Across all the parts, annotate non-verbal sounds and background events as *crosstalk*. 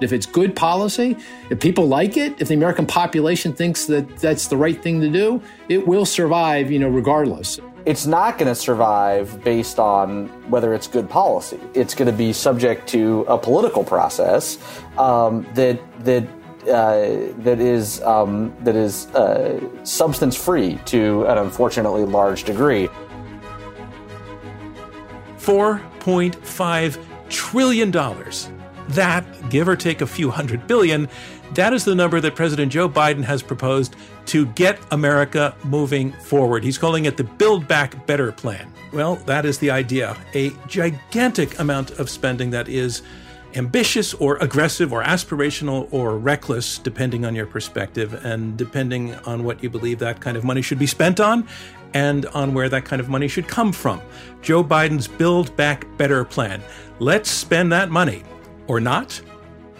If it's good policy, if people like it, if the American population thinks that that's the right thing to do, it will survive, you know, regardless. It's not going to survive based on whether it's good policy. It's going to be subject to a political process um, that that uh, that is um, that is uh, substance free to an unfortunately large degree. Four point five trillion dollars that, give or take a few hundred billion, that is the number that President Joe Biden has proposed to get America moving forward. He's calling it the Build Back Better plan. Well, that is the idea. A gigantic amount of spending that is ambitious or aggressive or aspirational or reckless, depending on your perspective and depending on what you believe that kind of money should be spent on and on where that kind of money should come from. Joe Biden's Build Back Better plan. Let's spend that money or not?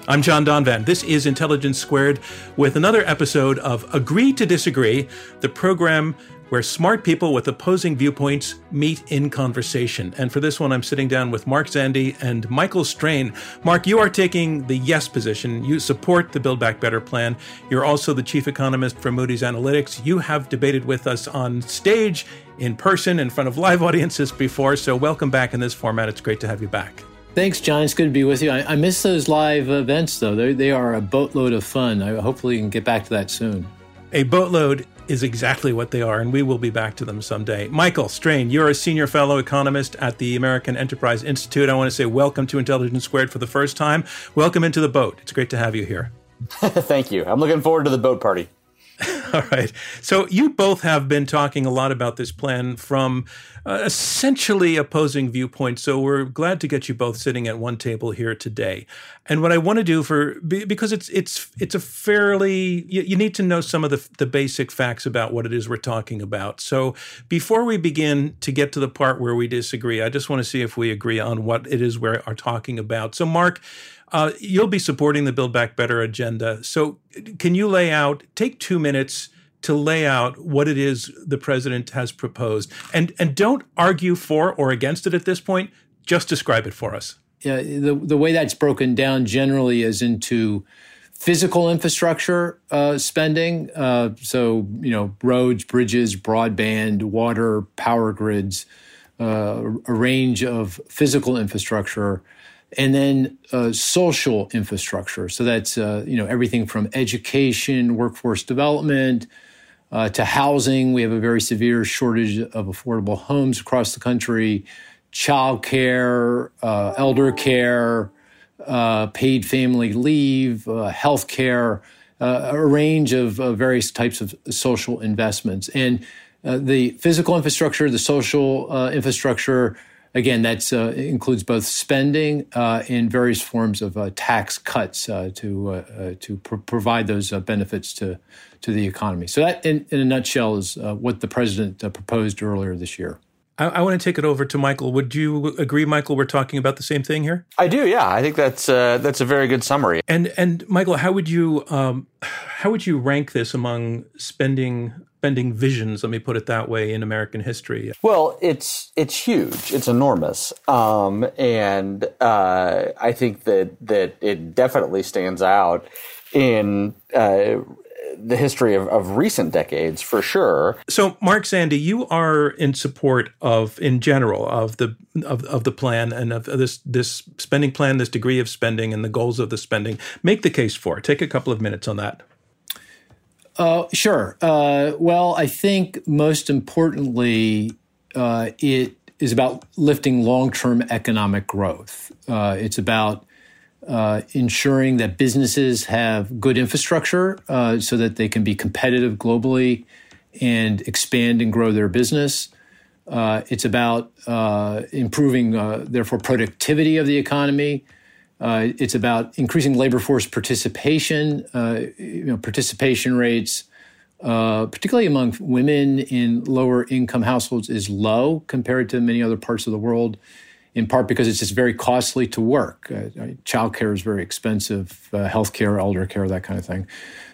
I'm John Donvan. This is Intelligence Squared with another episode of Agree to Disagree, the program where smart people with opposing viewpoints meet in conversation. And for this one, I'm sitting down with Mark Zandi and Michael Strain. Mark, you are taking the yes position. You support the Build Back Better plan. You're also the chief economist for Moody's Analytics. You have debated with us on stage, in person, in front of live *laughs* audiences before. So welcome back in this format. It's great to have you back. Thanks, John. It's good to be with you. I, I miss those live events, though. They're, they are a boatload of fun. I hopefully can get back to that soon. A boatload is exactly what they are, and we will be back to them someday. Michael Strain, you're a senior fellow economist at the American Enterprise Institute. I want to say welcome to Intelligence Squared for the first time. Welcome into the boat. It's great to have you here. *laughs* Thank you. I'm looking forward to the boat party. *laughs* All right. So you both have been talking a lot about this plan from uh, essentially opposing viewpoints. So we're glad to get you both sitting at one table here today. And what I want to do for because it's it's it's a fairly you, you need to know some of the the basic facts about what it is we're talking about. So before we begin to get to the part where we disagree, I just want to see if we agree on what it is we are talking about. So Mark. Uh, you'll be supporting the Build Back Better agenda. So, can you lay out, take two minutes to lay out what it is the president has proposed. And and don't argue for or against it at this point. Just describe it for us. Yeah, the the way that's broken down generally is into physical infrastructure uh, spending. Uh, so you know, roads, bridges, broadband, water, power grids, uh, a range of physical infrastructure and then uh, social infrastructure. So that's uh, you know everything from education, workforce development, uh, to housing. We have a very severe shortage of affordable homes across the country, child care, uh, elder care, uh, paid family leave, uh, health care, uh, a range of various types of social investments. And the physical infrastructure, the social infrastructure, again, that includes both spending and various forms of tax cuts to to pr- provide those benefits to to the economy. So that, in, in a nutshell, is uh, what the president uh, proposed earlier this year. I, I, want to take it over to Michael. Would you agree, Michael? We're talking about the same thing here. I do. Yeah, I think that's uh, that's a very good summary. And and Michael, how would you um, how would you rank this among spending spending visions? Let me put it that way in American history. Well, it's it's huge. It's enormous, um, and uh, I think that that it definitely stands out in uh, the history of, of recent decades for sure. So, Mark Zandi, you are in support of, in general, of the of, of the plan and of this this spending plan, this degree of spending, and the goals of the spending. Make the case for it. Take a couple of minutes on that. Uh, sure. Uh, well, I think most importantly, uh, it is about lifting long term economic growth. Uh, it's about uh, ensuring that businesses have good infrastructure uh, so that they can be competitive globally and expand and grow their business. It's about improving, therefore, productivity of the economy Uh, it's about increasing labor force participation. Uh, you know, participation rates, uh, particularly among women in lower income households, is low compared to many other parts of the world. In part because it's just very costly to work. Uh, childcare is very expensive, uh, healthcare, elder care, that kind of thing.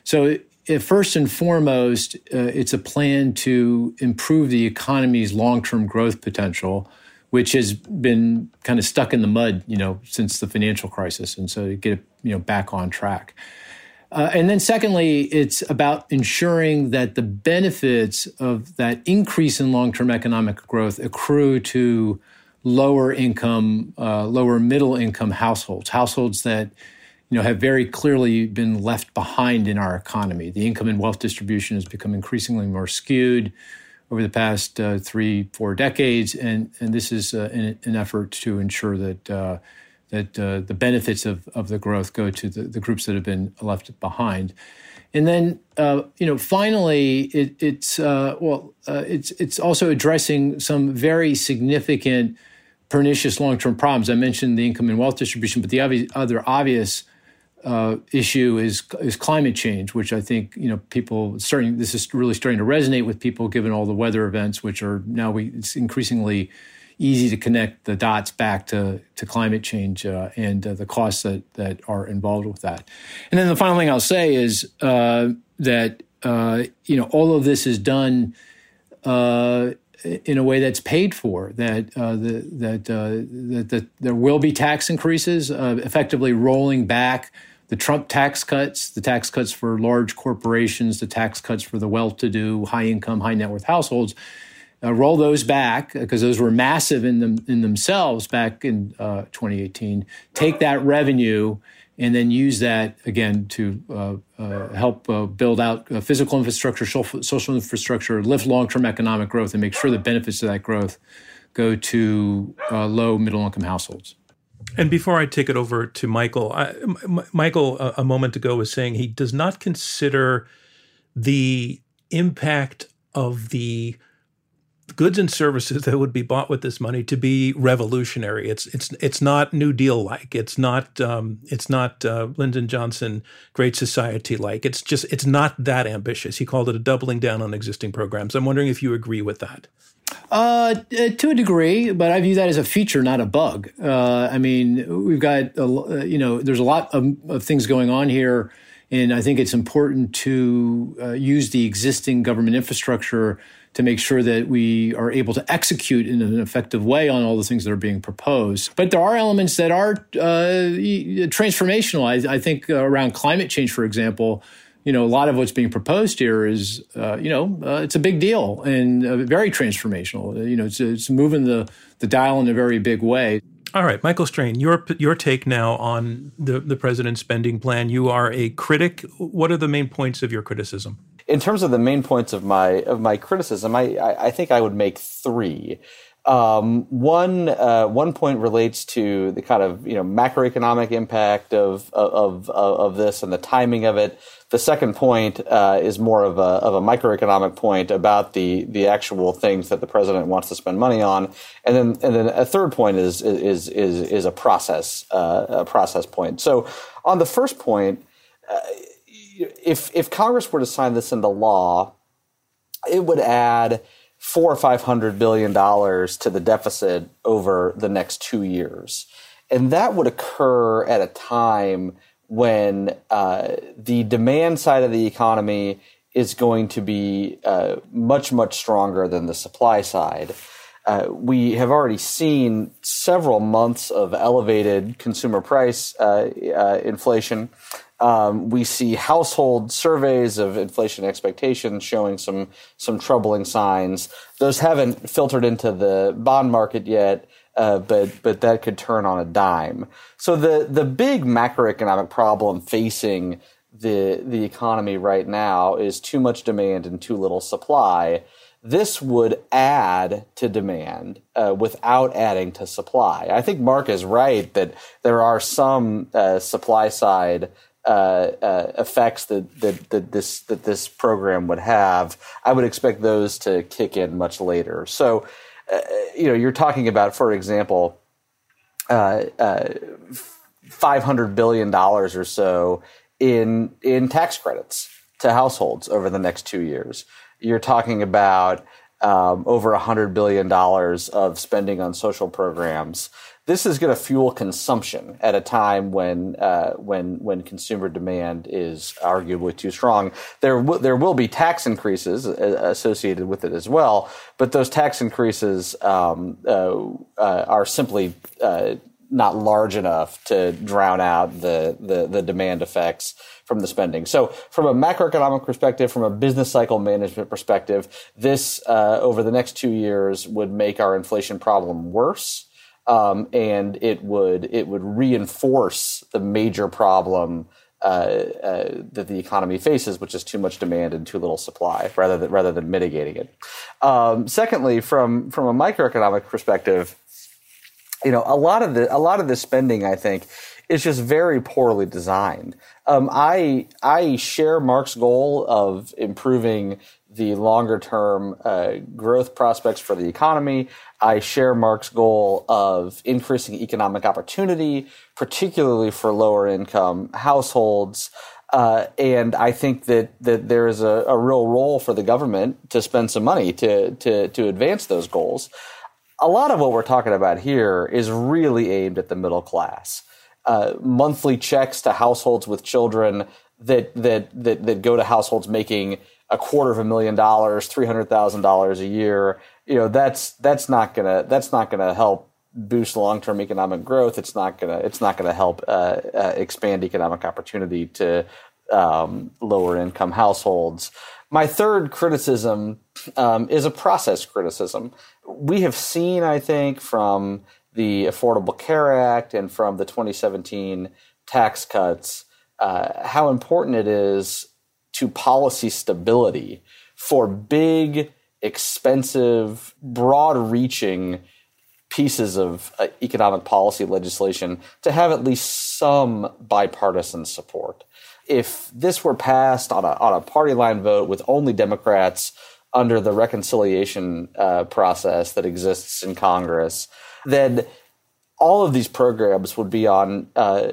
So, first and foremost, uh, it's a plan to improve the economy's long-term growth potential which has been kind of stuck in the mud, you know, since the financial crisis, and so to get it, you know, back on track. Uh, and then, secondly, it's about ensuring that the benefits of that increase in long-term economic growth accrue to lower income, uh, lower middle income households, households that you know have very clearly been left behind in our economy. The income and wealth distribution has become increasingly more skewed over the past uh, three, four decades, and and this is uh, an, an, effort to ensure that uh, that uh, the benefits of, of the growth go to the, the, groups that have been left behind. And then, uh, you know, finally, it, it's uh, well, it's it's also addressing some very significant pernicious long-term problems. I mentioned the income and wealth distribution, but the obvious, other obvious uh, issue is is climate change, which I think you know people starting. This is really starting to resonate with people, given all the weather events, which are now we it's increasingly easy to connect the dots back to to climate change uh, and uh, the costs that that are involved with that. And then the final thing I'll say is uh, that uh, you know all of this is done uh, in a way that's paid for. That uh, the, that, that, that there will be tax increases, effectively rolling back the Trump tax cuts, the tax cuts for large corporations, the tax cuts for the well-to-do, high-income, high-net-worth households, uh, roll those back because those were massive in them in themselves back in uh, 2018. Take that revenue and then use that again to uh, uh help uh, build out uh, physical infrastructure, social infrastructure, lift long-term economic growth, and make sure the benefits of that growth go to low middle-income households. And before I take it over to Michael, Michael a, a moment ago was saying he does not consider the impact of the goods and services that would be bought with this money to be revolutionary. It's it's it's not New Deal like. It's not um, it's not uh, Lyndon Johnson Great Society like. It's just it's not that ambitious. He called it a doubling down on existing programs. I'm wondering if you agree with that. Uh, to a degree, but I view that as a feature, not a bug. Uh, I mean, we've got, a, you know, there's a lot of, of, things going on here, and I think it's important to uh, use the existing government infrastructure to make sure that we are able to execute in an effective way on all the things that are being proposed. But there are elements that are uh, transformational. I, I think around climate change, for example, you know, a lot of what's being proposed here is, uh, you know, uh, it's a big deal and uh, very transformational. You know, it's, it's moving the, the dial in a very big way. All right, Michael Strain, your your take now on the, the president's spending plan. You are a critic. What are the main points of your criticism? In terms of the main points of my of my criticism, I, I, I think I would make three. Um, one uh, one point relates to the kind of you know macroeconomic impact of of of, of this and the timing of it. The second point uh, is more of a of a microeconomic point about the the actual things that the president wants to spend money on, and then and then a third point is is is is a process uh, a process point. So on the first point, uh, if if Congress were to sign this into law, it would add four or five hundred billion dollars to the deficit over the next two years, and that would occur at a time when uh, the demand side of the economy is going to be uh, much, much stronger than the supply side. Uh, we have already seen several months of elevated consumer price uh, uh, inflation. Um, we see household surveys of inflation expectations showing some some troubling signs. Those haven't filtered into the bond market yet, uh, but but that could turn on a dime. So the the big macroeconomic problem facing the the economy right now is too much demand and too little supply. This would add to demand uh, without adding to supply. I think Mark is right that there are some uh, supply side uh, uh, effects that, that, that this that this program would have, I would expect those to kick in much later. So uh, you know, you're talking about, for example, uh, uh, 500 billion dollars or so in in tax credits to households over the next two years. You're talking about um, over $100 billion of spending on social programs. This is going to fuel consumption at a time when uh, when when consumer demand is arguably too strong. There w- there will be tax increases uh, associated with it as well, but those tax increases um, uh, uh are simply uh, not large enough to drown out the, the, the demand effects from the spending. So, from a macroeconomic perspective, from a business cycle management perspective, this uh, over the next two years would make our inflation problem worse, um, and it would it would reinforce the major problem. Uh, uh, that the economy faces, which is too much demand and too little supply, rather than rather than mitigating it. Um, secondly, from from a microeconomic perspective, you know, a lot of the a lot of the spending, I think, is just very poorly designed. Um, I I share Mark's goal of improving the longer term uh, growth prospects for the economy. I share Mark's goal of increasing economic opportunity, particularly for lower income households. Uh, and I think that, that there is a, a real role for the government to spend some money to, to, to advance those goals a lot of what we're talking about here is really aimed at the middle class. Uh, monthly checks to households with children that, that that that go to households making a quarter of a million dollars, three hundred thousand dollars a year. You know that's that's not gonna that's not gonna help boost long term economic growth. It's not gonna it's not gonna help uh, uh, expand economic opportunity to um, lower income households. My third criticism um, is a process criticism. We have seen, I think, from the Affordable Care Act and from the 2017 tax cuts, uh, how important it is to policy stability for big, expensive, broad reaching pieces of uh, economic policy legislation to have at least some bipartisan support if this were passed on a on a party line vote with only Democrats under the reconciliation uh, process that exists in Congress, then all of these programs would be on uh,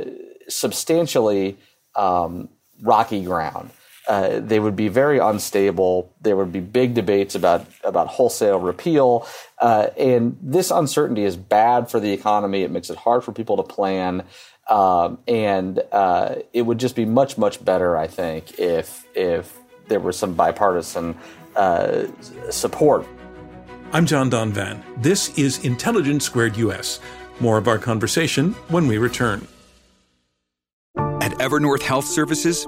substantially um, rocky ground. Uh, they would be very unstable. There would be big debates about about wholesale repeal, uh, and this uncertainty is bad for the economy. It makes it hard for people to plan. Um, and uh, it would just be much, much better, I think, if if there was some bipartisan uh, support. I'm John Donvan. This is Intelligence Squared US. More of our conversation when we return. At Evernorth Health Services,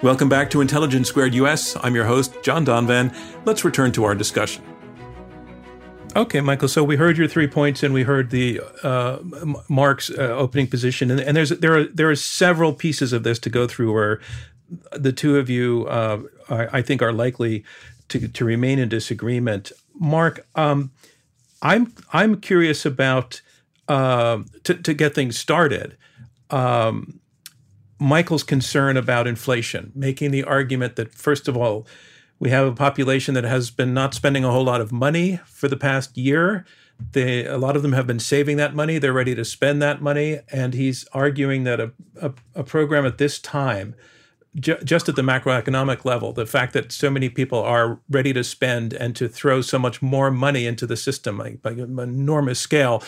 Welcome back to Intelligence Squared US. I'm your host, John Donvan. Let's return to our discussion. Okay, Michael. So we heard your three points, and we heard the uh, Mark's uh, opening position, and, and, there's there are there are several pieces of this to go through where the two of you, uh, I, I, think, are likely to to remain in disagreement. Mark, um, I'm I'm curious about uh, to to get things started. Um, Michael's concern about inflation, making the argument that first of all we have a population that has been not spending a whole lot of money for the past year. They, a lot of them have been saving that money. They're ready to spend that money. And he's arguing that a, a, a program at this time, ju- just at the macroeconomic level, the fact that so many people are ready to spend and to throw so much more money into the system like, by an enormous scale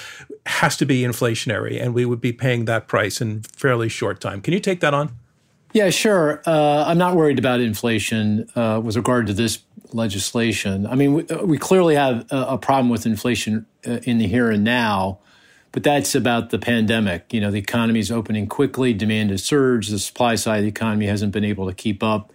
has to be inflationary. And we would be paying that price in fairly short time. Can you take that on? Yeah, sure. Uh, I'm not worried about inflation uh, with regard to this legislation. I mean, we, uh, we clearly have a, a, problem with inflation uh, in the here and now, but that's about the pandemic. You know, the economy is opening quickly, demand has surged, the supply side of the economy hasn't been able to keep up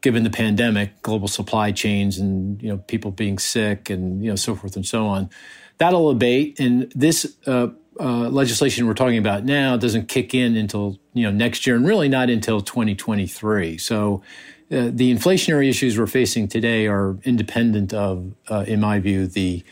given the pandemic, global supply chains, and you know people being sick, and you know so forth and so on. That'll abate, and this uh, uh, legislation we're talking about now doesn't kick in until you know next year, and really not until 2023. So. Uh, the inflationary issues we're facing today are independent of, uh, in my view, the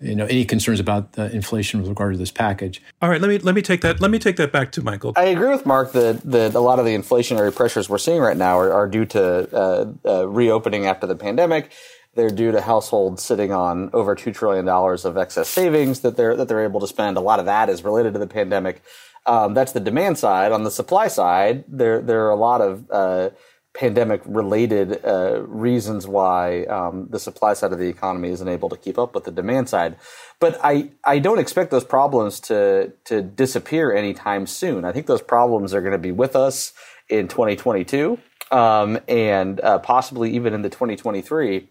you know any concerns about inflation with regard to this package. All right, let me let me take that let me take that back to Michael. I agree with Mark that that a lot of the inflationary pressures we're seeing right now are, are due to uh, uh, reopening after the pandemic. They're due to households sitting on over two trillion dollars of excess savings that they're that they're able to spend. A lot of that is related to the pandemic. Um, that's the demand side. On the supply side, there there are a lot of uh, pandemic related uh, reasons why um, the supply side of the economy isn't able to keep up with the demand side. But I, I don't expect those problems to, to disappear anytime soon. I think those problems are going to be with us in 2022 um, and uh, possibly even into 2023.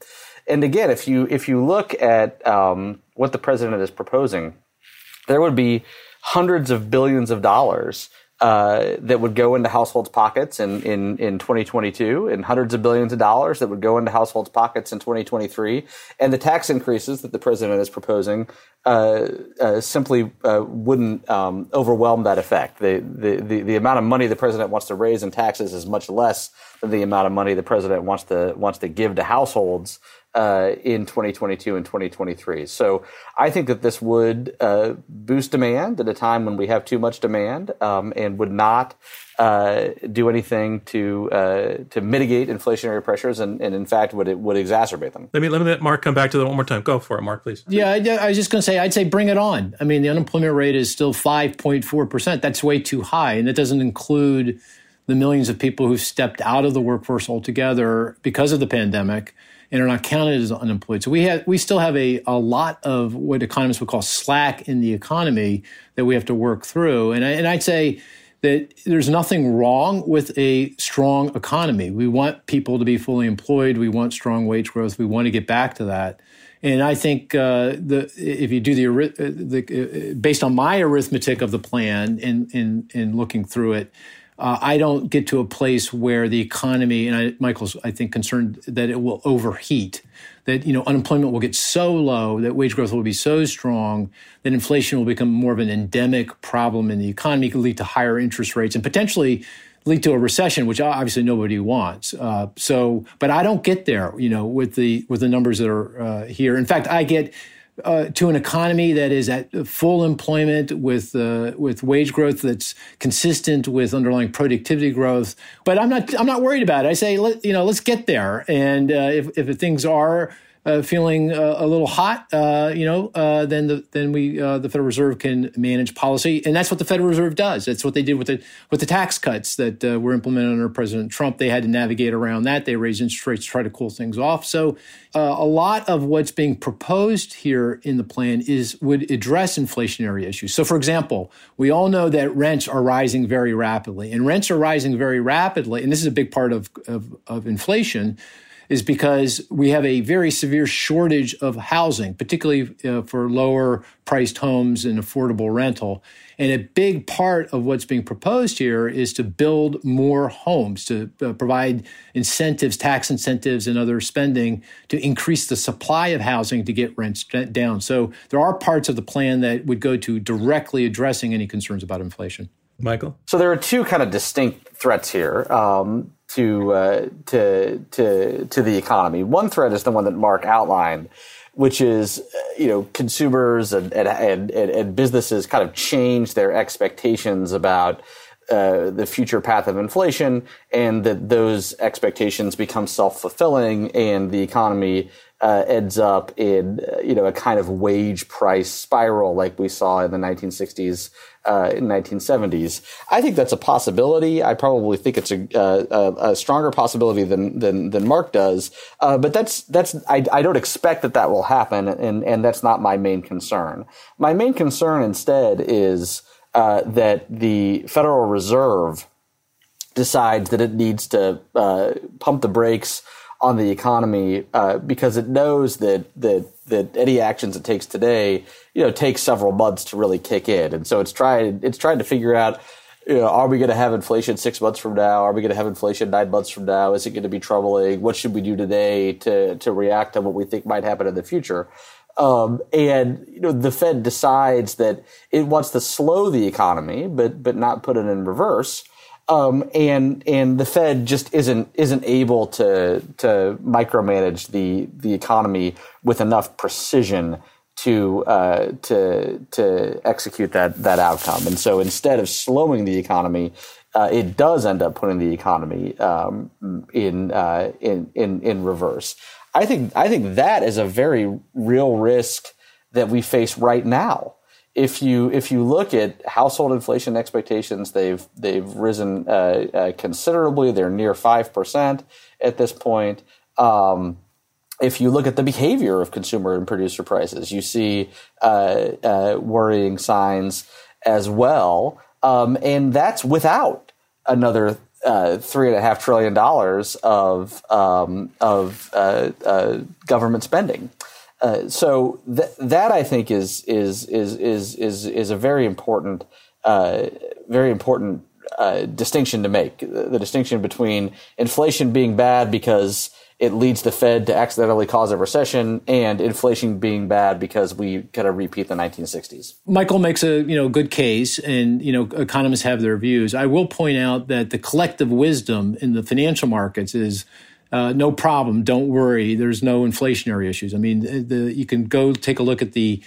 And again, if you if you look at um, what the president is proposing, there would be hundreds of billions of dollars uh, that would go into households' pockets in, in, in 2022 and hundreds of billions of dollars that would go into households' pockets in 2023. And the tax increases that the president is proposing uh, uh, simply uh, wouldn't um, overwhelm that effect. The, the, the, the, amount of money the president wants to raise in taxes is much less than the amount of money the president wants to, wants to give to households uh, in 2022 and 2023. So I think that this would uh, boost demand at a time when we have too much demand um, and would not uh, do anything to uh, to mitigate inflationary pressures, and, and in fact would it would exacerbate them. Let me let me let Mark come back to that one more time. Go for it, Mark, please. Yeah, I, I was just going to say, I'd say bring it on. I mean, the unemployment rate is still 5.4 percent. That's way too high, and that doesn't include the millions of people who've stepped out of the workforce altogether because of the pandemic and are not counted as unemployed. So we have we still have a, a lot of what economists would call slack in the economy that we have to work through. And I, and I'd say that there's nothing wrong with a strong economy. We want people to be fully employed. We want strong wage growth. We want to get back to that. And I think uh, the if you do the, uh, the uh, based on my arithmetic of the plan and in, in, in looking through it, uh, I don't get to a place where the economy, and I, Michael's, I think, concerned that it will overheat, that you know unemployment will get so low, that wage growth will be so strong, that inflation will become more of an endemic problem in the economy, could lead to higher interest rates, and potentially lead to a recession, which obviously nobody wants. Uh, so, but I don't get there, you know, with the with the numbers that are uh, here. In fact, I get uh, to an economy that is at full employment with uh, with wage growth that's consistent with underlying productivity growth. But I'm not I'm not worried about it. I say let, you know let's get there, and uh, if if things are uh, feeling uh, a little hot, uh, you know, uh, then the then we uh, the Federal Reserve can manage policy, and that's what the Federal Reserve does. That's what they did with the with the tax cuts that uh, were implemented under President Trump. They had to navigate around that. They raised interest rates to try to cool things off. So a lot of what's being proposed here in the plan is would address inflationary issues. So, for example, we all know that rents are rising very rapidly, and rents are rising very rapidly, and this is a big part of, of, of inflation is because we have a very severe shortage of housing, particularly uh, for lower priced homes and affordable rental. And a big part of what's being proposed here is to build more homes, to uh, provide incentives, tax incentives, and other spending to increase the supply of housing to get rents down. So there are parts of the plan that would go to directly addressing any concerns about inflation. Michael? So there are two kind of distinct threats here. Um, to uh, to to to the economy. One threat is the one that Mark outlined, which is uh, you know consumers and and, and, and businesses kind of change their expectations about uh, the future path of inflation, and that those expectations become self fulfilling, and the economy uh, ends up in uh, you know a kind of wage price spiral like we saw in the 1960s uh, in 1970s. I think that's a possibility. I probably think it's a, a, a stronger possibility than than, than Mark does. Uh, but that's that's I, I don't expect that that will happen, and and that's not my main concern. My main concern instead is uh, that the Federal Reserve decides that it needs to uh, pump the brakes on the economy uh, because it knows that that that any actions it takes today, you know, takes several months to really kick in, and so it's trying it's trying to figure out. You know, are we going to have inflation six months from now? Are we going to have inflation nine months from now? Is it going to be troubling? What should we do today to to react to what we think might happen in the future? Um, and you know the Fed decides that it wants to slow the economy, but but not put it in reverse. Um, and and the Fed just isn't isn't able to to micromanage the the economy with enough precision to uh, to to execute that that outcome. And so instead of slowing the economy, uh, it does end up putting the economy um, in, uh, in in in reverse. I think I think that is a very real risk that we face right now. If you if you look at household inflation expectations, they've they've risen uh, uh, considerably. They're near five percent at this point. Um, if you look at the behavior of consumer and producer prices, you see uh, uh, worrying signs as well, um, and that's without another uh, three and a half trillion dollars of um, of uh, government spending. Uh, so th- that I think is is is is is is a very important uh, very important uh, distinction to make. The, the distinction between inflation being bad because it leads the Fed to accidentally cause a recession and inflation being bad because we kind of repeat the 1960s. Michael makes a you know good case, and you know economists have their views. I will point out that the collective wisdom in the financial markets is. Uh, no problem. Don't worry. There's no inflationary issues. I mean, the, you can go take a look at the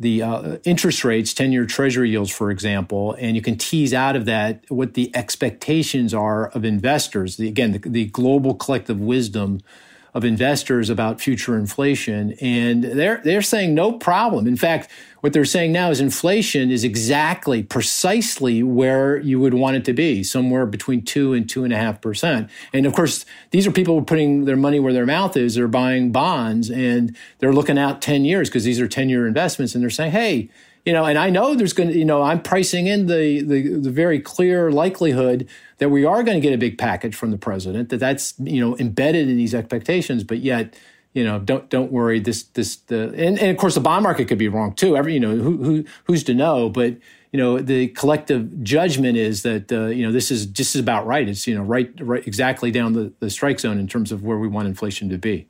the uh, interest rates, 10 year treasury yields, for example, and you can tease out of that what the expectations are of investors. The, again, the, the global collective wisdom of investors about future inflation. And they're, they're saying no problem. In fact, what they're saying now is inflation is exactly, precisely where you would want it to be, somewhere between two and two and a half percent. And of course, these are people putting their money where their mouth is. They're buying bonds and they're looking out 10 years because these are 10 year investments. And they're saying, hey, you know, and I know there's going to, you know, I'm pricing in the, the, the very clear likelihood that we are going to get a big package from the president, that that's, you know, embedded in these expectations, but yet, you know, don't don't worry. This this the and, and of course the bond market could be wrong too. Every you know who, who who's to know, but you know the collective judgment is that uh, you know this is just about right. It's you know right right exactly down the, the strike zone in terms of where we want inflation to be.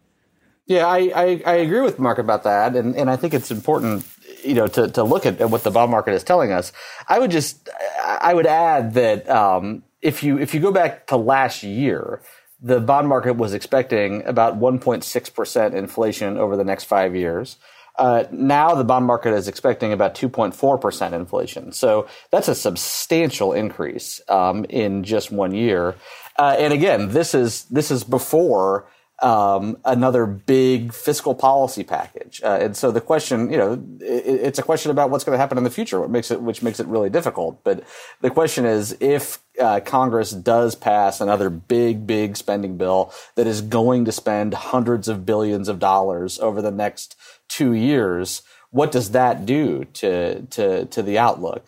Yeah, I, I, I agree with Mark about that, and, and I think it's important, you know, to, to look at, at what the bond market is telling us. I would just I would add that um, if you if you go back to last year, the bond market was expecting about 1.6% inflation over the next five years. Uh, now the bond market is expecting about 2.4% inflation. So that's a substantial increase um, in just one year. Uh, and again, this is this is before um, another big fiscal policy package. Uh, and so the question, you know, it, it's a question about what's going to happen in the future, what makes it, which makes it really difficult. But the question is, if uh, Congress does pass another big, big spending bill that is going to spend hundreds of billions of dollars over the next two years, what does that do to to to the outlook?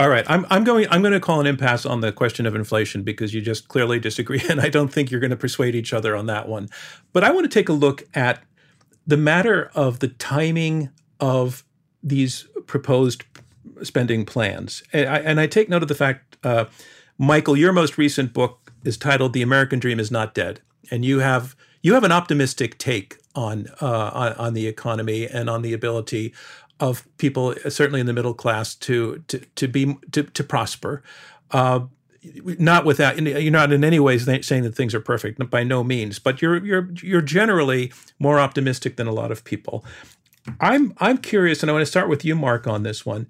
All right, I'm I'm going I'm going to call an impasse on the question of inflation because you just clearly disagree, *laughs* and I don't think you're going to persuade each other on that one. But I want to take a look at the matter of the timing of these proposed spending plans, and I, and I take note of the fact, uh, Michael, your most recent book is titled "The American Dream Is Not Dead," and you have you have an optimistic take on uh, on, on the economy and on the ability of people, certainly in the middle class, to to to be to to prosper. Uh, not without you're not in any ways saying that things are perfect by no means but you're you're you're generally more optimistic than a lot of people i'm i'm curious and i want to start with you mark on this one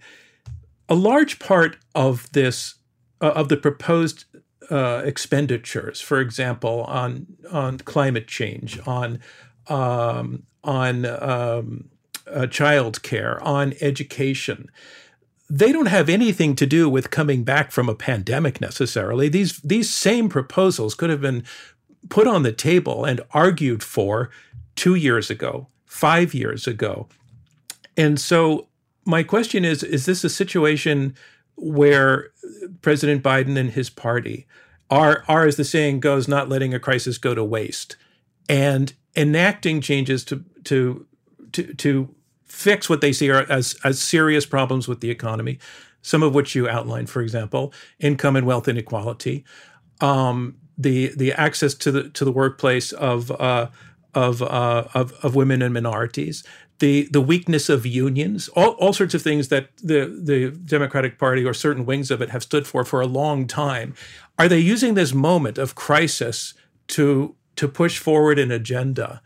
a large part of this uh, of the proposed uh, expenditures for example on on climate change on um, on um, uh, child care, on education. They don't have anything to do with coming back from a pandemic necessarily. These these same proposals could have been put on the table and argued for two years ago, five years ago. And so my question is is this a situation where President Biden and his party are are as the saying goes not letting a crisis go to waste and enacting changes to to to, to fix what they see as, as serious problems with the economy, some of which you outlined, for example, income and wealth inequality, um, the the access to the to the workplace of uh, of, uh, of of women and minorities, the the weakness of unions, all, all sorts of things that the the Democratic Party or certain wings of it have stood for for a long time. Are they using this moment of crisis to to push forward an agenda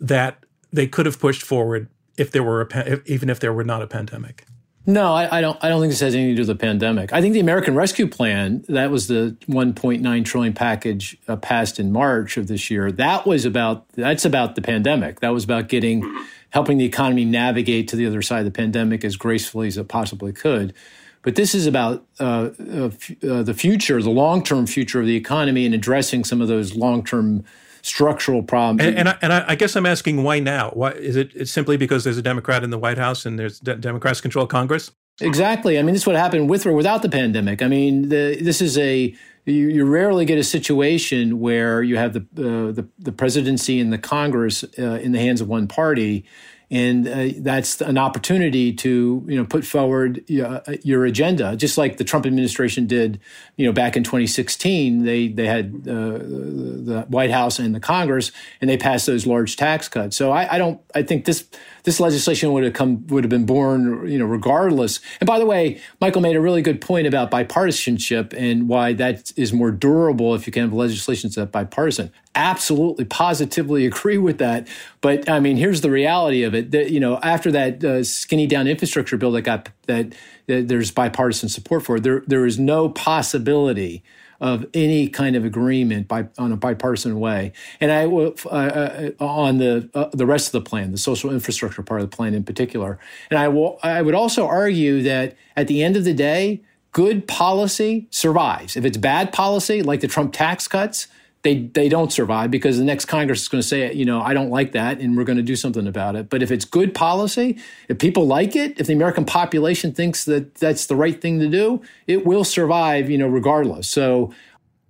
that they could have pushed forward if there were a even if there were not a pandemic? No, I, I, don't. I don't think this has anything to do with the pandemic. I think the American Rescue Plan, that was the 1.9 trillion package uh, passed in March of this year. That was about. That's about the pandemic. That was about getting helping the economy navigate to the other side of the pandemic as gracefully as it possibly could. But this is about uh, uh, uh the future, the long term future of the economy, and addressing some of those long term structural problems. And, and, I, and I, guess I'm asking why now? Why is it it's simply because there's a Democrat in the White House and there's de- Democrats control Congress? Exactly. I mean, this is what happened with or without the pandemic. I mean, the, this is a you, you, rarely get a situation where you have the, uh, the, the presidency and the Congress uh, in the hands of one party, and uh, that's an opportunity to you know put forward uh, your agenda, just like the Trump administration did. You know, back in 2016, they they had uh, the White House and the Congress, and they passed those large tax cuts. So I, I don't. I think this this legislation would have come would have been born, you know, regardless. And by the way, Michael made a really good point about bipartisanship and why that is more durable if you can have legislation that's bipartisan. Absolutely, positively *laughs* agree with that. But I mean, here's the reality of it: that you know, after that uh, skinny down infrastructure bill that got that, that there's bipartisan support for, there there is no possibility of any kind of agreement by on a bipartisan way. And I uh, uh, on the uh, the rest of the plan, the social infrastructure part of the plan in particular. And I will I would also argue that at the end of the day, good policy survives. If it's bad policy, like the Trump tax cuts, they they don't survive because the next Congress is going to say, you know, I don't like that, and we're going to do something about it. But if it's good policy, if people like it, if the American population thinks that that's the right thing to do, it will survive, you know, regardless. So.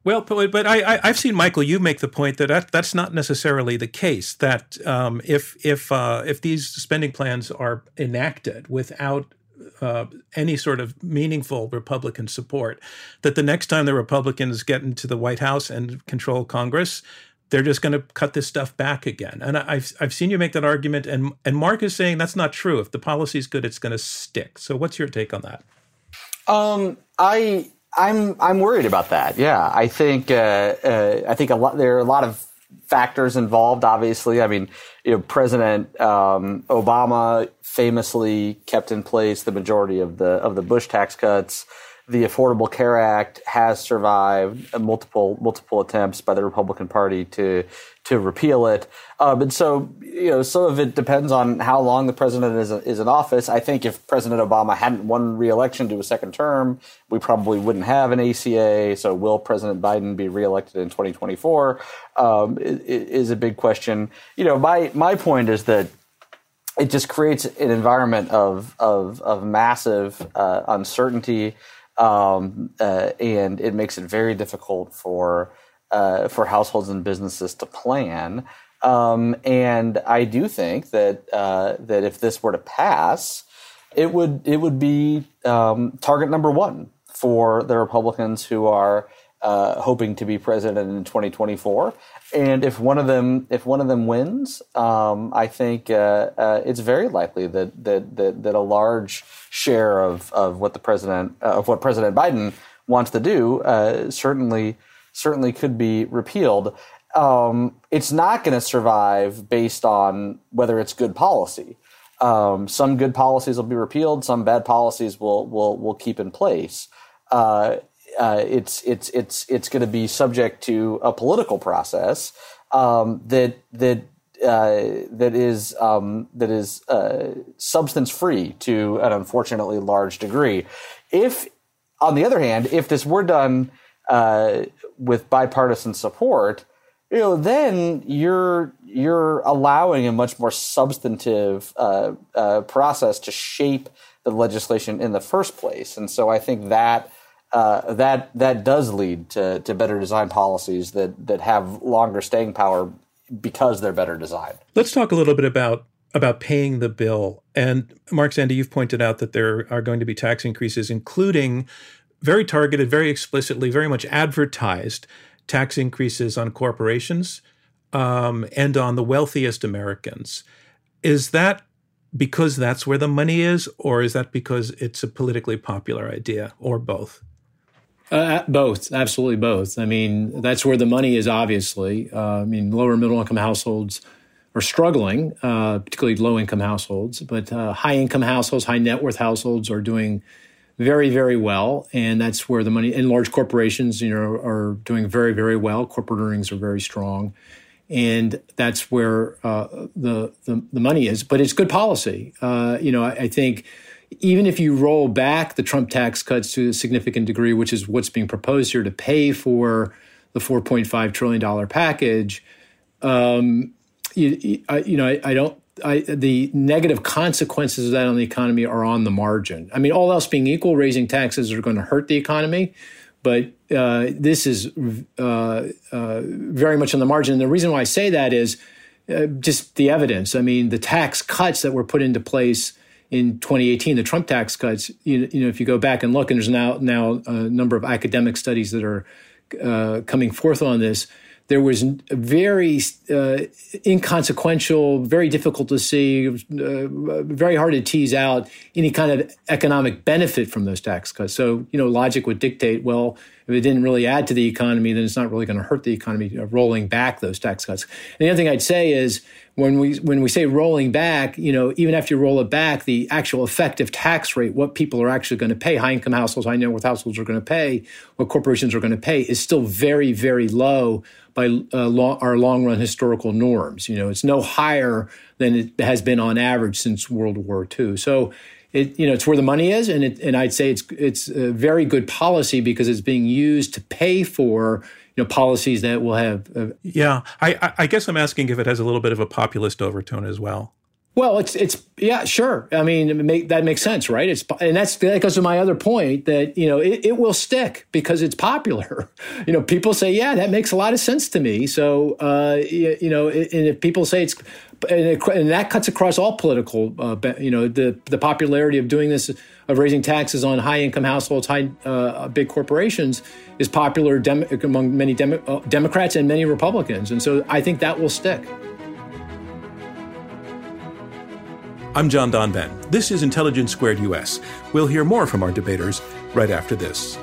Well, but, but I, have seen Michael. You make the point that, that that's not necessarily the case. That um, if if uh, if these spending plans are enacted without uh, any sort of meaningful Republican support, that the next time the Republicans get into the White House and control Congress, they're just going to cut this stuff back again. And I've I've seen you make that argument, and and Mark is saying that's not true. If the policy is good, it's going to stick. So what's your take on that? Um, I I'm I'm worried about that. Yeah, I think uh, uh, I think a lot there are a lot of factors involved. Obviously, I mean, you know, President um, Obama famously kept in place the majority of the of the Bush tax cuts the Affordable Care Act has survived multiple multiple attempts by the Republican Party to to repeal it. Um, and so, you know, some of it depends on how long the president is is in office. I think if President Obama hadn't won re-election to a second term, we probably wouldn't have an ACA. So, will President Biden be reelected in 2024? Um, is a big question. You know, my my point is that it just creates an environment of of, of massive uh, uncertainty um, uh, and it makes it very difficult for uh, for households and businesses to plan. Um, and I do think that uh, that if this were to pass, it would it would be um, target number one for the Republicans who are uh, hoping to be president in 2024. And if one of them if one of them wins, um, I think uh, uh, it's very likely that, that that that a large share of of what the president uh, of what President Biden wants to do uh, certainly certainly could be repealed. Um, it's not going to survive based on whether it's good policy. Um, some good policies will be repealed. Some bad policies will will will keep in place. Uh, uh, it's it's it's it's going to be subject to a political process um, that that uh, that is um, that is uh, substance free to an unfortunately large degree. If, on the other hand, if this were done uh, with bipartisan support, you know, then you're you're allowing a much more substantive uh, uh, process to shape the legislation in the first place, and so I think that uh, that that does lead to, to better design policies that that have longer staying power because they're better designed. Let's talk a little bit about about paying the bill. And Mark Zandi, you've pointed out that there are going to be tax increases, including very targeted, very explicitly, very much advertised tax increases on corporations um, and on the wealthiest Americans. Is that because that's where the money is, or is that because it's a politically popular idea, or both? Uh, both, absolutely both. I mean, that's where the money is. Obviously, uh, I mean, lower middle income households are struggling, uh, particularly low income households, but uh, high income households, high net worth households are doing very, very well, and that's where the money. And large corporations, you know, are doing very, very well. Corporate earnings are very strong, and that's where uh, the, the, the money is. But it's good policy. Uh, you know, I, I think even if you roll back the Trump tax cuts to a significant degree, which is what's being proposed here to pay for the $4.5 trillion package, um, you, you know, I, I don't. I, the negative consequences of that on the economy are on the margin. I mean, all else being equal, raising taxes are going to hurt the economy, but uh, this is uh, uh, very much on the margin. And the reason why I say that is uh, just the evidence. I mean, the tax cuts that were put into place in 2018, the Trump tax cuts. You, you know, if you go back and look, and there's now now a number of academic studies that are uh, coming forth on this there was very uh, inconsequential, very difficult to see, uh, very hard to tease out any kind of economic benefit from those tax cuts. So, you know, logic would dictate, well, if it didn't really add to the economy, then it's not really going to hurt the economy rolling back those tax cuts. And the other thing I'd say is when we when we say rolling back, you know, even after you roll it back, the actual effective tax rate, what people are actually going to pay, high income households, high net worth households are going to pay, what corporations are going to pay, is still very very low by uh, long, our long run historical norms. You know, it's no higher than it has been on average since World War II. So. It, you know, it's where the money is, and it, and I'd say it's it's a very good policy because it's being used to pay for know policies that will have. Uh, yeah, I I guess I'm asking if it has a little bit of a populist overtone as well. Well, it's it's yeah, sure. I mean, make, that makes sense, right? It's and that's that goes to my other point that you know it, it, will stick because it's popular. *laughs* You know, people say, yeah, that makes a lot of sense to me. So uh, you, you, know, and if people say it's and, it, and that cuts across all political, uh, you know, the the popularity of doing this of raising taxes on high income households, high uh, big corporations is popular dem- among many dem- uh, Democrats and many Republicans, and so I think that will stick. I'm John Donvan. This is Intelligence Squared US. We'll hear more from our debaters right after this.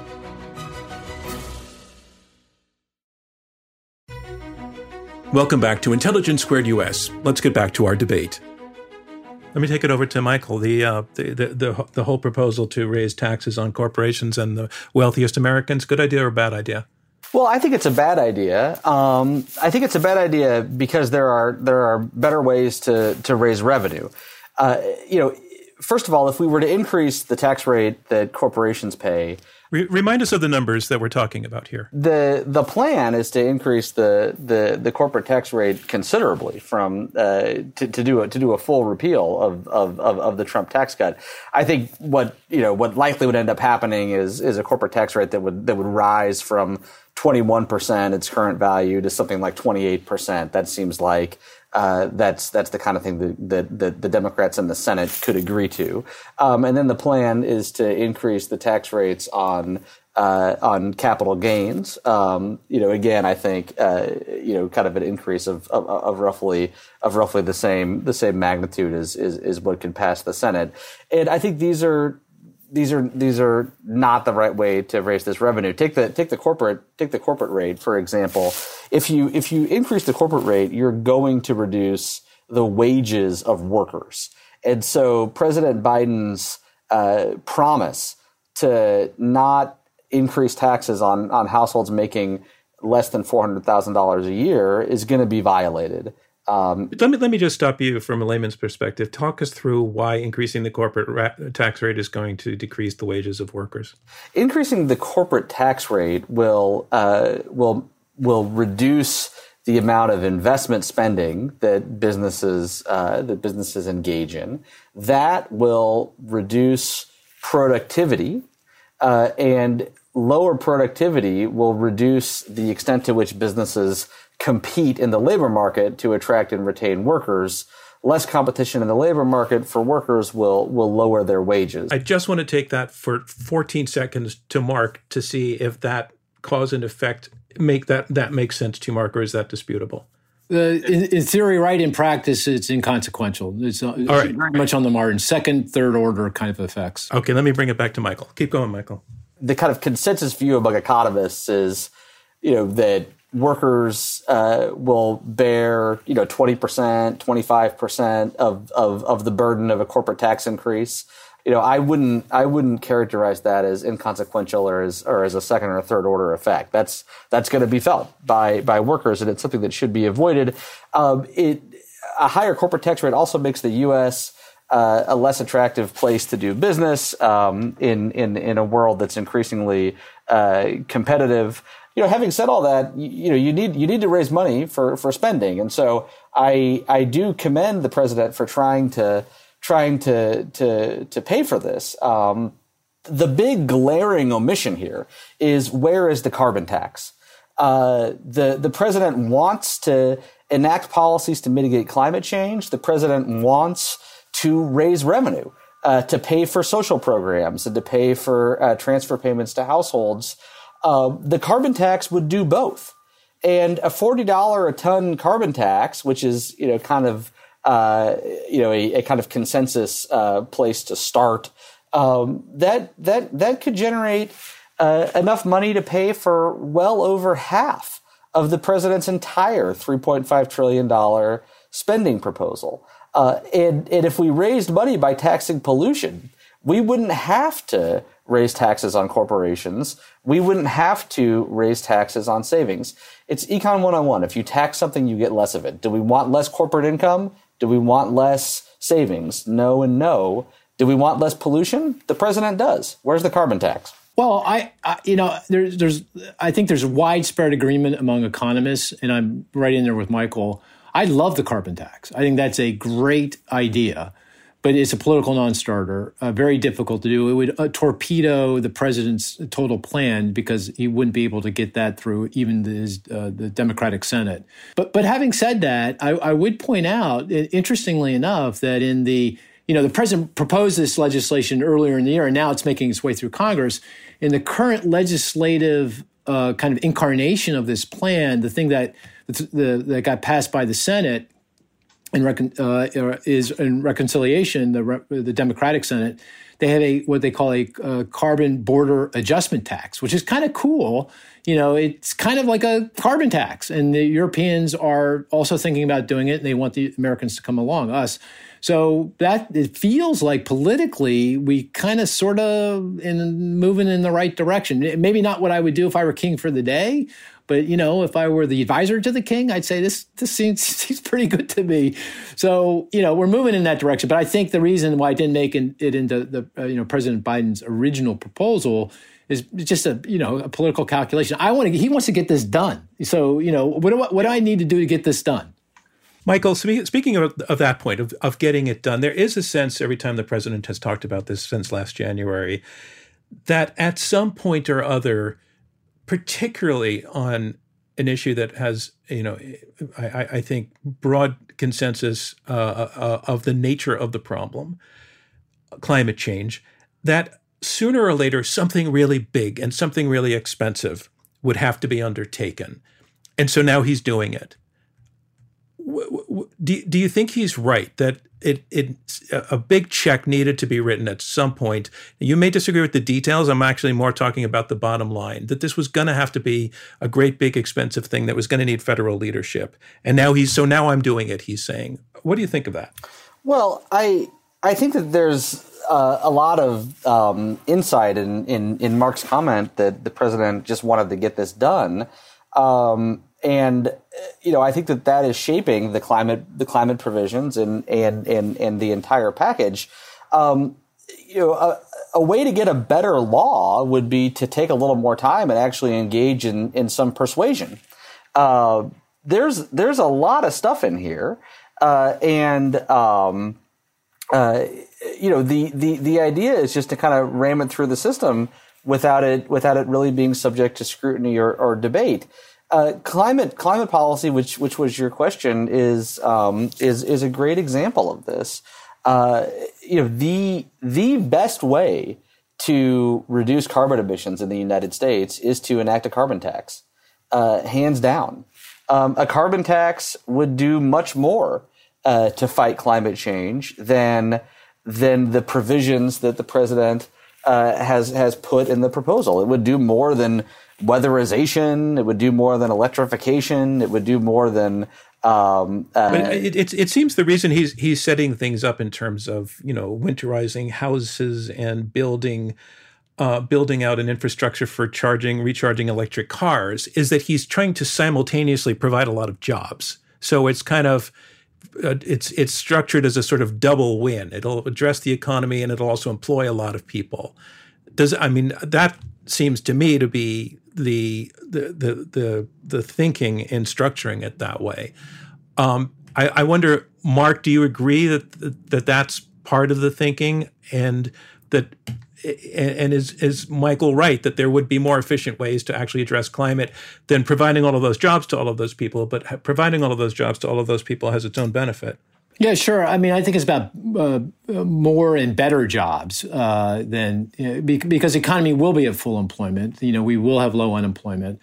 Welcome back to Intelligence Squared US. Let's get back to our debate. Let me take it over to Michael. The, uh, the, the, the the whole proposal to raise taxes on corporations and the wealthiest Americans. Good idea or bad idea? Well, I think it's a bad idea. Um, I think it's a bad idea because there are there are better ways to to raise revenue. Uh, you know, first of all, if we were to increase the tax rate that corporations pay, remind us of the numbers that we're talking about here. The the plan is to increase the the, the corporate tax rate considerably from uh, to, to do a, to do a full repeal of, of, of, of, the Trump tax cut. I think what you know what likely would end up happening is is a corporate tax rate that would that would rise from 21% its current value to something like 28%. That seems like uh, that's that's the kind of thing that, that, the Democrats in the Senate could agree to. Um, and then the plan is to increase the tax rates on uh, on capital gains. Um, you know, again, I think uh, you know, kind of an increase of, of, of, roughly of roughly the same the same magnitude as is, is what can pass the Senate. And I think these are these are these are not the right way to raise this revenue. Take the take the corporate take the corporate rate for example. If you if you increase the corporate rate, you're going to reduce the wages of workers. And so President Biden's uh, promise to not increase taxes on on households making less than four hundred thousand dollars a year is going to be violated. Um, let me let me just stop you from a layman's perspective. Talk us through why increasing the corporate ra- tax rate is going to decrease the wages of workers. Increasing the corporate tax rate will uh, will will reduce the amount of investment spending that businesses uh, that businesses engage in. That will reduce productivity uh, and lower productivity will reduce the extent to which businesses compete in the labor market to attract and retain workers. Less competition in the labor market for workers will will lower their wages. I just want to take that for 14 seconds to Mark to see if that cause and effect make that that makes sense to Mark or is that disputable? Uh, in, in, theory, right. In practice, it's inconsequential. It's, uh, it's right. very much on the margin, second, third order kind of effects. Okay, let me bring it back to Michael. Keep going, Michael. The kind of consensus view among economists is, you know, that workers uh, will bear, you know, twenty percent, twenty five percent of of of the burden of a corporate tax increase you know, I wouldn't I wouldn't characterize that as inconsequential or as or as a second or third order effect. That's that's going to be felt by by workers, and it's something that should be avoided. Um, it a higher corporate tax rate also makes the U.S. Uh, a less attractive place to do business um, in in in a world that's increasingly uh, competitive. You know, having said all that, you, you know, you need you need to raise money for for spending, and so I I do commend the president for trying to trying to to to pay for this. Um, the big glaring omission here is where is the carbon tax? Uh, the the president wants to enact policies to mitigate climate change. The president wants to raise revenue uh, to pay for social programs and to pay for uh, transfer payments to households. Uh, the carbon tax would do both. And a forty dollar a ton carbon tax, which is you know kind of uh, you know, a, a, kind of consensus uh, place to start. Um, that that that could generate uh, enough money to pay for well over half of the president's entire 3.5 trillion dollar spending proposal. Uh, and and if we raised money by taxing pollution, we wouldn't have to raise taxes on corporations. We wouldn't have to raise taxes on savings. It's econ 101. If you tax something, you get less of it. Do we want less corporate income? Do we want less savings? No and no. Do we want less pollution? The president does. Where's the carbon tax? Well, I, I, you know, there's, there's, I think there's widespread agreement among economists, and I'm right in there with Michael. I love the carbon tax. I think that's a great idea but it's a political non-starter. Uh, very difficult to do. It would uh, torpedo the president's total plan because he wouldn't be able to get that through even the, uh, the Democratic Senate. But but having said that, I, I would point out, interestingly enough, that in the you know the president proposed this legislation earlier in the year, and now it's making its way through Congress. In the current legislative uh, kind of incarnation of this plan, the thing that the, that got passed by the Senate in recon, uh, is in reconciliation, the re, the Democratic Senate, they have a what they call a, a carbon border adjustment tax, which is kind of cool. You know, it's kind of like a carbon tax, and the Europeans are also thinking about doing it, and they want the Americans to come along, us. So that it feels like politically we kind of sort of in moving in the right direction. Maybe not what I would do if I were king for the day, but you know, if I were the advisor to the king, I'd say this this seems, *laughs* seems pretty good to me. So you know, we're moving in that direction. But I think the reason why I didn't make it into the uh, you know President Biden's original proposal is just a you know a political calculation. I want to he wants to get this done. So you know, what do I, what do I need to do to get this done? Michael, speaking of, of that point of, of getting it done, there is a sense every time the president has talked about this since last January that at some point or other particularly on an issue that has, you know, I, I think broad consensus uh, uh, of the nature of the problem, climate change, that sooner or later something really big and something really expensive would have to be undertaken. And so now he's doing it. Do, do you think he's right that it, it a big check needed to be written at some point. You may disagree with the details. I'm actually more talking about the bottom line that this was going to have to be a great big expensive thing that was going to need federal leadership. And now he's so now I'm doing it. He's saying, what do you think of that? Well, I I think that there's uh, a lot of um, insight in, in in Mark's comment that the president just wanted to get this done. Um, and you know, I think that that is shaping the climate the climate provisions and and and and the entire package. Um, you know, a, a, way to get a better law would be to take a little more time and actually engage in in some persuasion. Uh, there's there's a lot of stuff in here, uh, and um, uh, you know the the the idea is just to kind of ram it through the system without it without it really being subject to scrutiny or, or debate. Uh, climate climate policy, which which was your question, is um, is is a great example of this. Uh, you know, the the best way to reduce carbon emissions in the United States is to enact a carbon tax. uh, hands down. Um, a carbon tax would do much more uh, to fight climate change than than the provisions that the president uh, has has put in the proposal. It would do more than weatherization. It would do more than electrification. It would do more than. Um, uh, but it, it, it seems the reason he's he's setting things up in terms of you know winterizing houses and building uh, building out an infrastructure for charging, recharging electric cars is that he's trying to simultaneously provide a lot of jobs. So it's kind of uh, it's it's structured as a sort of double win. It'll address the economy and it'll also employ a lot of people. Does I mean that seems to me to be the the the the, thinking in structuring it that way. Um, I, I wonder, Mark, do you agree that that that's part of the thinking and that and is is Michael right that there would be more efficient ways to actually address climate than providing all of those jobs to all of those people? But providing all of those jobs to all of those people has its own benefit. Yeah, sure. I mean, I think it's about uh, more and better jobs uh, than you know, because the economy will be at full employment. You know, we will have low unemployment.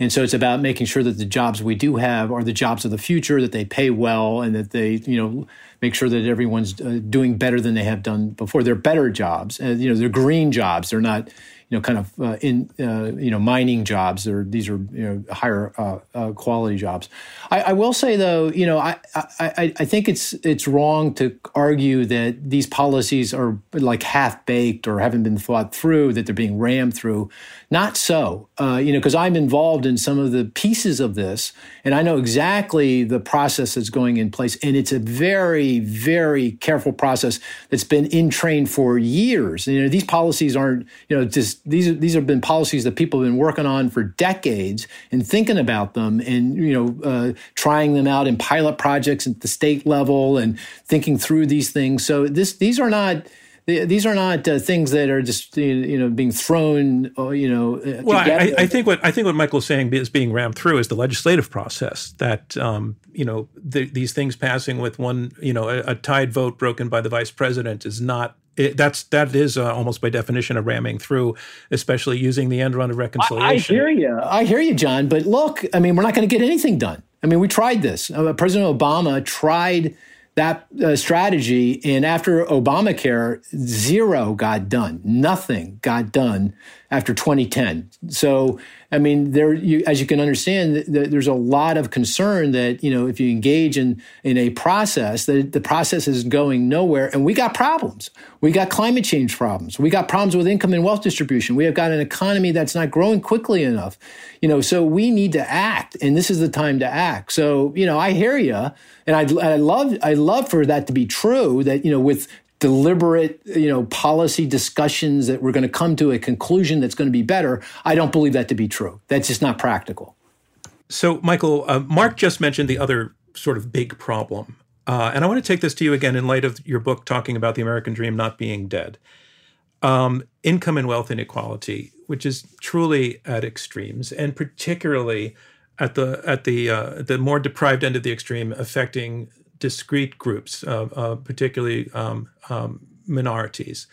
And so it's about making sure that the jobs we do have are the jobs of the future, that they pay well, and that they, you know, make sure that everyone's uh, doing better than they have done before. They're better jobs, you know, they're green jobs. They're not, you know, kind of uh, in uh, you know mining jobs. Or these are you know higher uh, uh, quality jobs. I, I, will say though, you know, I, I I think it's it's wrong to argue that these policies are like half baked or haven't been thought through. That they're being rammed through. Not so, uh, you know, because I'm involved in some of the pieces of this, and I know exactly the process that's going in place, and it's a very very careful process that's been in train for years. You know, these policies aren't you know just these these have been policies that people have been working on for decades and thinking about them and you know uh, trying them out in pilot projects at the state level and thinking through these things. So this these are not these are not uh, things that are just you know being thrown uh, you know uh, well I, I, think what i think what michael's saying is being rammed through is the legislative process that um, you know the, these things passing with one you know a, a, tied vote broken by the vice president is not it, that's that is uh, almost by definition a ramming through, especially using the end run of reconciliation. I, I hear you. I hear you, John. But look, I mean, we're not going to get anything done. I mean, we tried this. Uh, President Obama tried that uh, strategy, and after Obamacare, zero got done. Nothing got done after 2010. So, I mean, there, you, as you can understand, there's a lot of concern that you know if you engage in in a process, that the process is going nowhere, and we got problems. We got climate change problems. We got problems with income and wealth distribution. We have got an economy that's not growing quickly enough. You know, so we need to act, and this is the time to act. So, you know, I hear you, and I, I love I love for that to be true. That you know, with deliberate, you know, policy discussions that we're going to come to a conclusion that's going to be better. I don't believe that to be true. That's just not practical. So, Michael, uh, Mark just mentioned the other sort of big problem. Uh, and I want to take this to you again in light of your book talking about the American dream not being dead. Um, income and wealth inequality, which is truly at extremes, and particularly at the at the uh, the more deprived end of the extreme, affecting discrete groups, uh, uh, particularly um, um, minorities.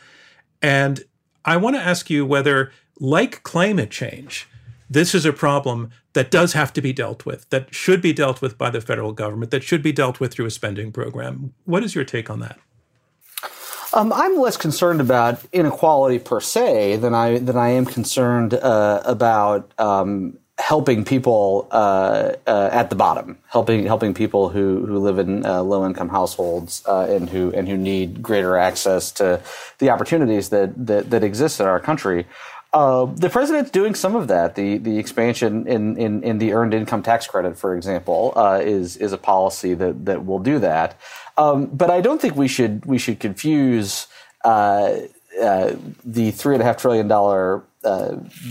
And I want to ask you whether, like climate change, this is a problem that does have to be dealt with, that should be dealt with by the federal government, that should be dealt with through a spending program. What is your take on that? Um, I'm less concerned about inequality per se than I than I am concerned uh, about um, helping people uh, uh, at the bottom, helping helping people who who live in uh, low income households uh, and who and who need greater access to the opportunities that that, that exist in our country. Uh, the president's doing some of that. The the expansion in, in, in the earned income tax credit, for example, uh, is is a policy that that will do that. Um, but I don't think we should we should confuse the three and a half trillion dollar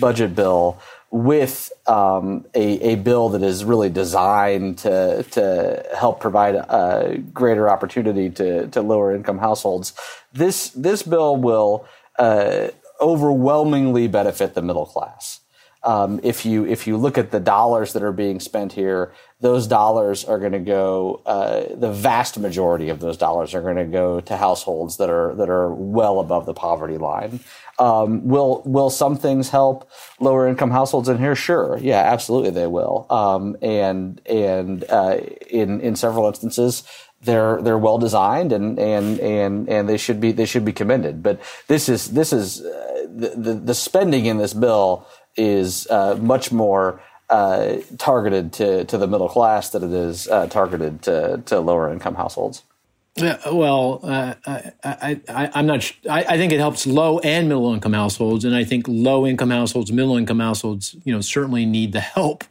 budget bill with um, a, a, bill that is really designed to to help provide a greater opportunity to, to lower income households. This this bill will uh, overwhelmingly benefit the middle class. um, if you if you look at the dollars that are being spent here, those dollars are going to go. Uh, the vast majority of those dollars are going to go to households that are that are well above the poverty line. Um, will will some things help lower income households in here? Sure, yeah, absolutely they will. Um, and and uh, in in several instances, they're they're well designed and and and and they should be they should be commended. But this is this is uh, the, the, the spending in this bill is uh, much more uh, targeted to to the middle class than it is uh, targeted to to lower income households. Yeah, well, uh, I, am not. Sh- I, I, think it helps low and middle income households, and I think low income households, middle income households, you know, certainly need the help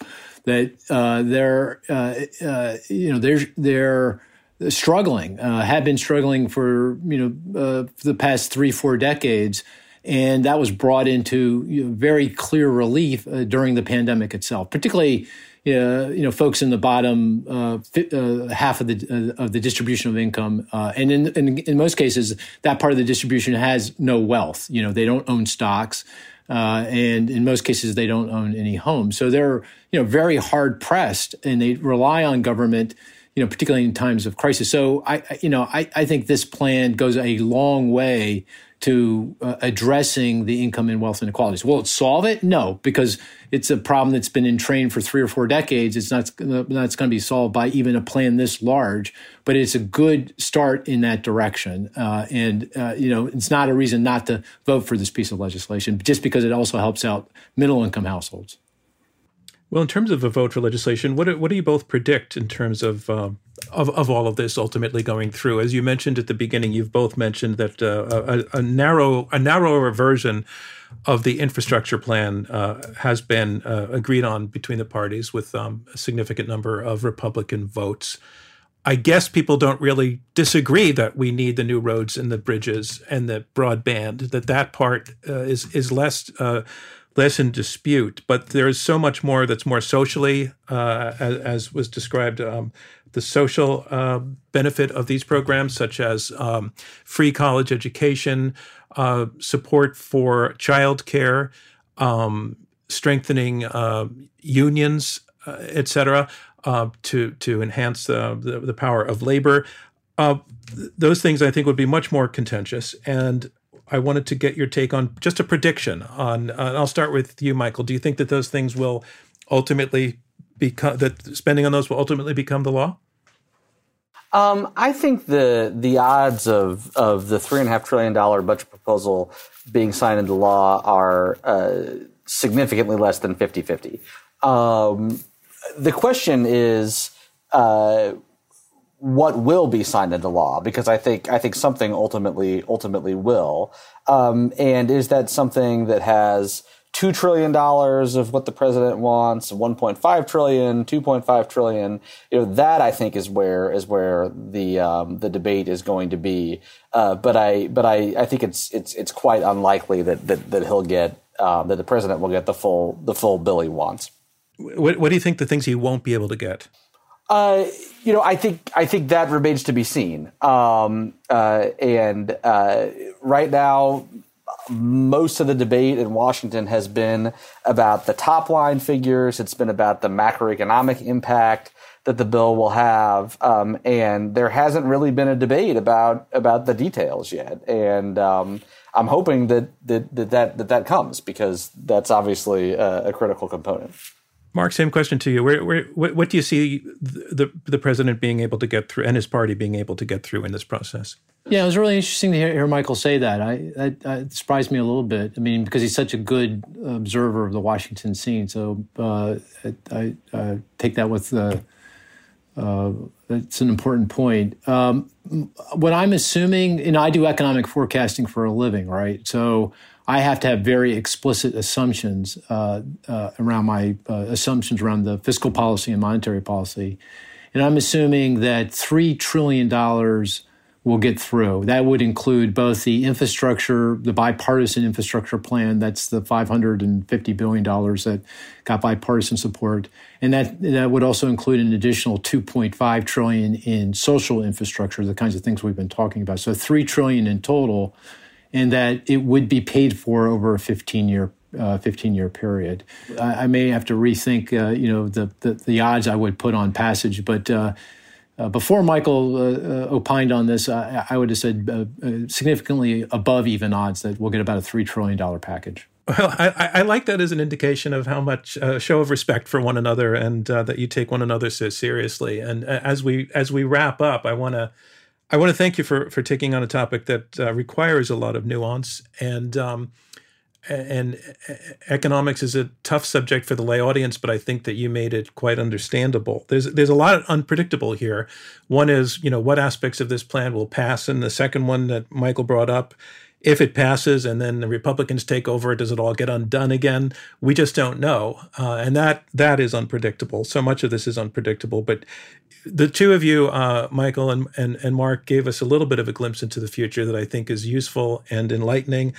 that uh, they're, uh, uh you know, they're they're struggling, uh, have been struggling for you know for the past three four decades, and that was brought into you know, very clear relief during the pandemic itself, particularly uh, you know, folks in the bottom uh, uh, half of the uh, of the distribution of income, uh, and in, in, in most cases, that part of the distribution has no wealth. You know, they don't own stocks, and in most cases, they don't own any homes. So they're you know very hard pressed, and they rely on government. You know, particularly in times of crisis. So I, you know, I, I think this plan goes a long way to uh, addressing the income and wealth inequalities. Will it solve it? No, because it's a problem that's been in train for three or four decades. It's not that's going to be solved by even a plan this large, but it's a good start in that direction. Uh, and uh, you know, it's not a reason not to vote for this piece of legislation, just because it also helps out middle income households. Well, in terms of a vote for legislation, what do, what do you both predict in terms of, uh, of of all of this ultimately going through? As you mentioned at the beginning, you've both mentioned that uh, a, a, narrow a narrower version of the infrastructure plan uh, has been uh, agreed on between the parties with um, a significant number of Republican votes. I guess people don't really disagree that we need the new roads and the bridges and the broadband. That that part uh, is is less uh, less in dispute. But there is so much more that's more socially, uh, as, as, was described, um, the social uh, benefit of these programs, such as um, free college education, uh, support for childcare, um, strengthening uh, unions, uh, et cetera, uh, to to enhance the, the, the power of labor. those things I think would be much more contentious, and I wanted to get your take on just a prediction on. Uh, I'll start with you, Michael. Do you think that those things will ultimately become that spending on those will ultimately become the law? Um, I think the the odds of of the three and a half trillion dollar budget proposal being signed into law are uh, significantly less than 50-50. Um, the question is uh, what will be signed into law because I think I think something ultimately ultimately will. Um, and is that something that has two trillion dollars of what the president wants, 1.5 trillion, 2.5 trillion? You know that I think is where is where the um, the debate is going to be. Uh, but I but I, I think it's it's it's quite unlikely that that, that he'll get uh, that the president will get the full the full bill he wants. What, what do you think the things he won't be able to get? Uh, you know, I think I think that remains to be seen. Um, uh, and uh, right now, most of the debate in Washington has been about the top line figures. It's been about the macroeconomic impact that the bill will have, um, and there hasn't really been a debate about about the details yet. And um, I'm hoping that that, that that that comes because that's obviously a, a critical component. Mark, same question to you. Where, where, what do you see the, the president being able to get through and his party being able to get through in this process? Yeah, it was really interesting to hear, hear Michael say that. I, that, that, surprised me a little bit. I mean, because he's such a good observer of the Washington scene. So uh, I, I take that with uh, uh, it's an important point. Um, what I'm assuming, you know, I do economic forecasting for a living, right? So I have to have very explicit assumptions uh, uh, around my uh, assumptions around the fiscal policy and monetary policy. And I'm assuming that $3 trillion will get through. That would include both the infrastructure, the bipartisan infrastructure plan, that's the $550 billion that got bipartisan support. And that, that would also include an additional 2.5 trillion in social infrastructure, the kinds of things we've been talking about. So 3 trillion in total and that it would be paid for over a 15 year uh, 15 year period. I, I, may have to rethink, uh, you know, the, the, the odds I would put on passage, but uh, uh, before Michael uh, uh, opined on this, I, I would have said significantly above even odds that we'll get about a $3 trillion package. Well, I, I, like that as an indication of how much uh, show of respect for one another, and that you take one another so seriously. And as we as we wrap up, I want to I want to thank you for for taking on a topic that requires a lot of nuance and um, and economics is a tough subject for the lay audience, but I think that you made it quite understandable. There's there's a lot unpredictable here. One is, you know, what aspects of this plan will pass, and the second one that Michael brought up, if it passes and then the Republicans take over, does it all get undone again? We just don't know, uh, and that that is unpredictable. So much of this is unpredictable. But the two of you, uh, Michael and, and and Mark, gave us a little bit of a glimpse into the future that I think is useful and enlightening.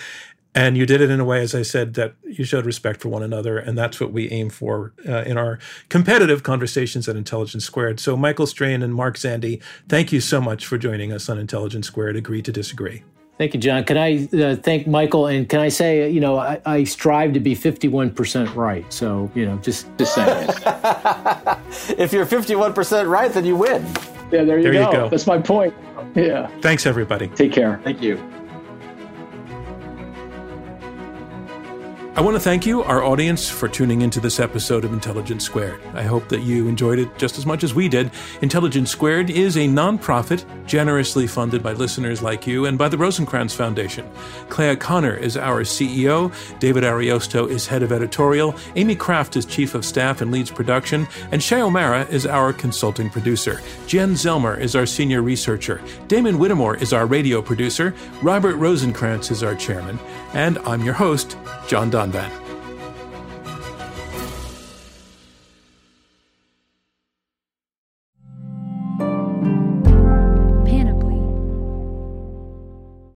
And you did it in a way, as I said, that you showed respect for one another. And that's what we aim for uh, in our competitive conversations at Intelligence Squared. So, Michael Strain and Mark Zandi, thank you so much for joining us on Intelligence Squared. Agree to disagree. Thank you, John. Can I uh, thank Michael? And can I say, you know, I, I, strive to be 51% right. So, you know, just, just saying *laughs* if you're 51% right, then you win. Yeah, there you, there go. you go. That's my point. Yeah. Thanks, everybody. Take care. Thank you. I want to thank you, our audience, for tuning into this episode of Intelligence Squared. I hope that you enjoyed it just as much as we did. Intelligence Squared is a nonprofit generously funded by listeners like you and by the Rosenkranz Foundation. Clea Conner is our CEO, David Ariosto is head of editorial, Amy Kraft is chief of staff and leads production, and Shay O'Mara is our consulting producer. Jen Zelmer is our senior researcher. Damon Whittemore is our radio producer. Robert Rosenkranz is our chairman. And I'm your host, John Donvan.